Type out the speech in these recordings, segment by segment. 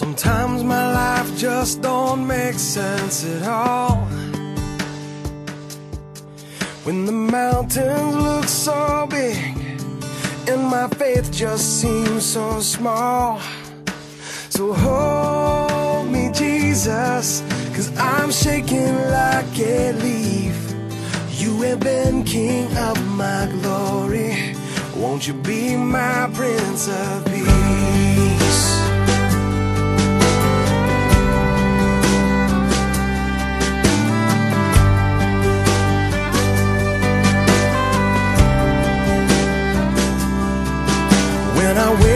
Sometimes my life just don't make sense at all. When the mountains look so big and my faith just seems so small. So hold me, Jesus, cause I'm shaking like a leaf. You have been king of my glory. Won't you be my prince of peace?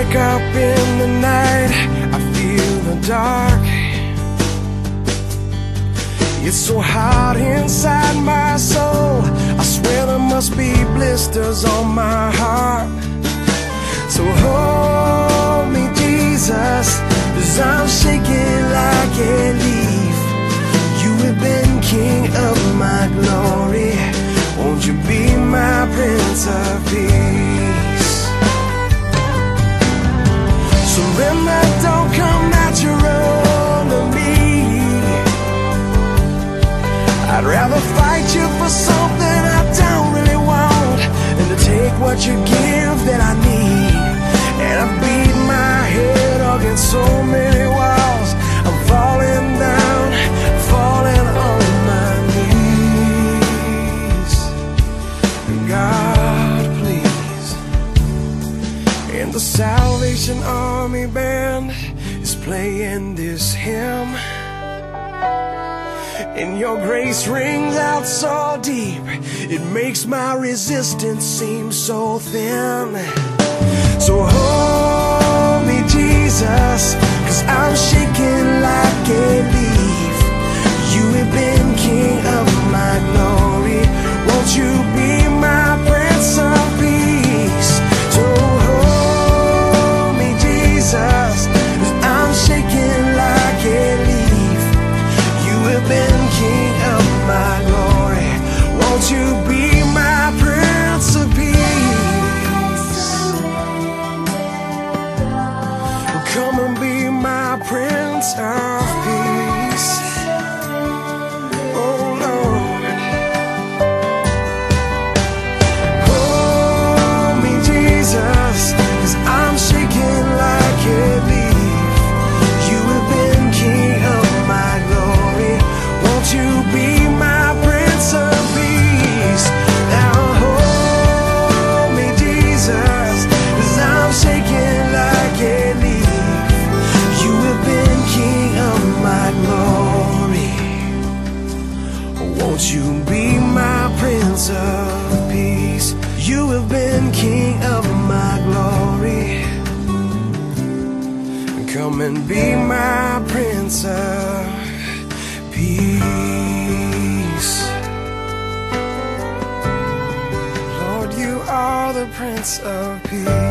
Wake up in the night, I feel the dark. It's so hot inside my soul. I swear there must be blisters on my heart. So hold me, Jesus, cause I'm shaking like a leaf. You have been king of my glory. Won't you be my prince I'd rather fight you for something I don't really want than to take what you give that I need. And I beat my head against so many walls. I'm falling down, falling on my knees. God, please. And the Salvation Army band is playing this hymn. And your grace rings out so deep, it makes my resistance seem so thin. So hold Come and be my prince of peace. Won't you be my prince of peace? You have been king of my glory. Come and be my prince of peace. Lord, you are the prince of peace.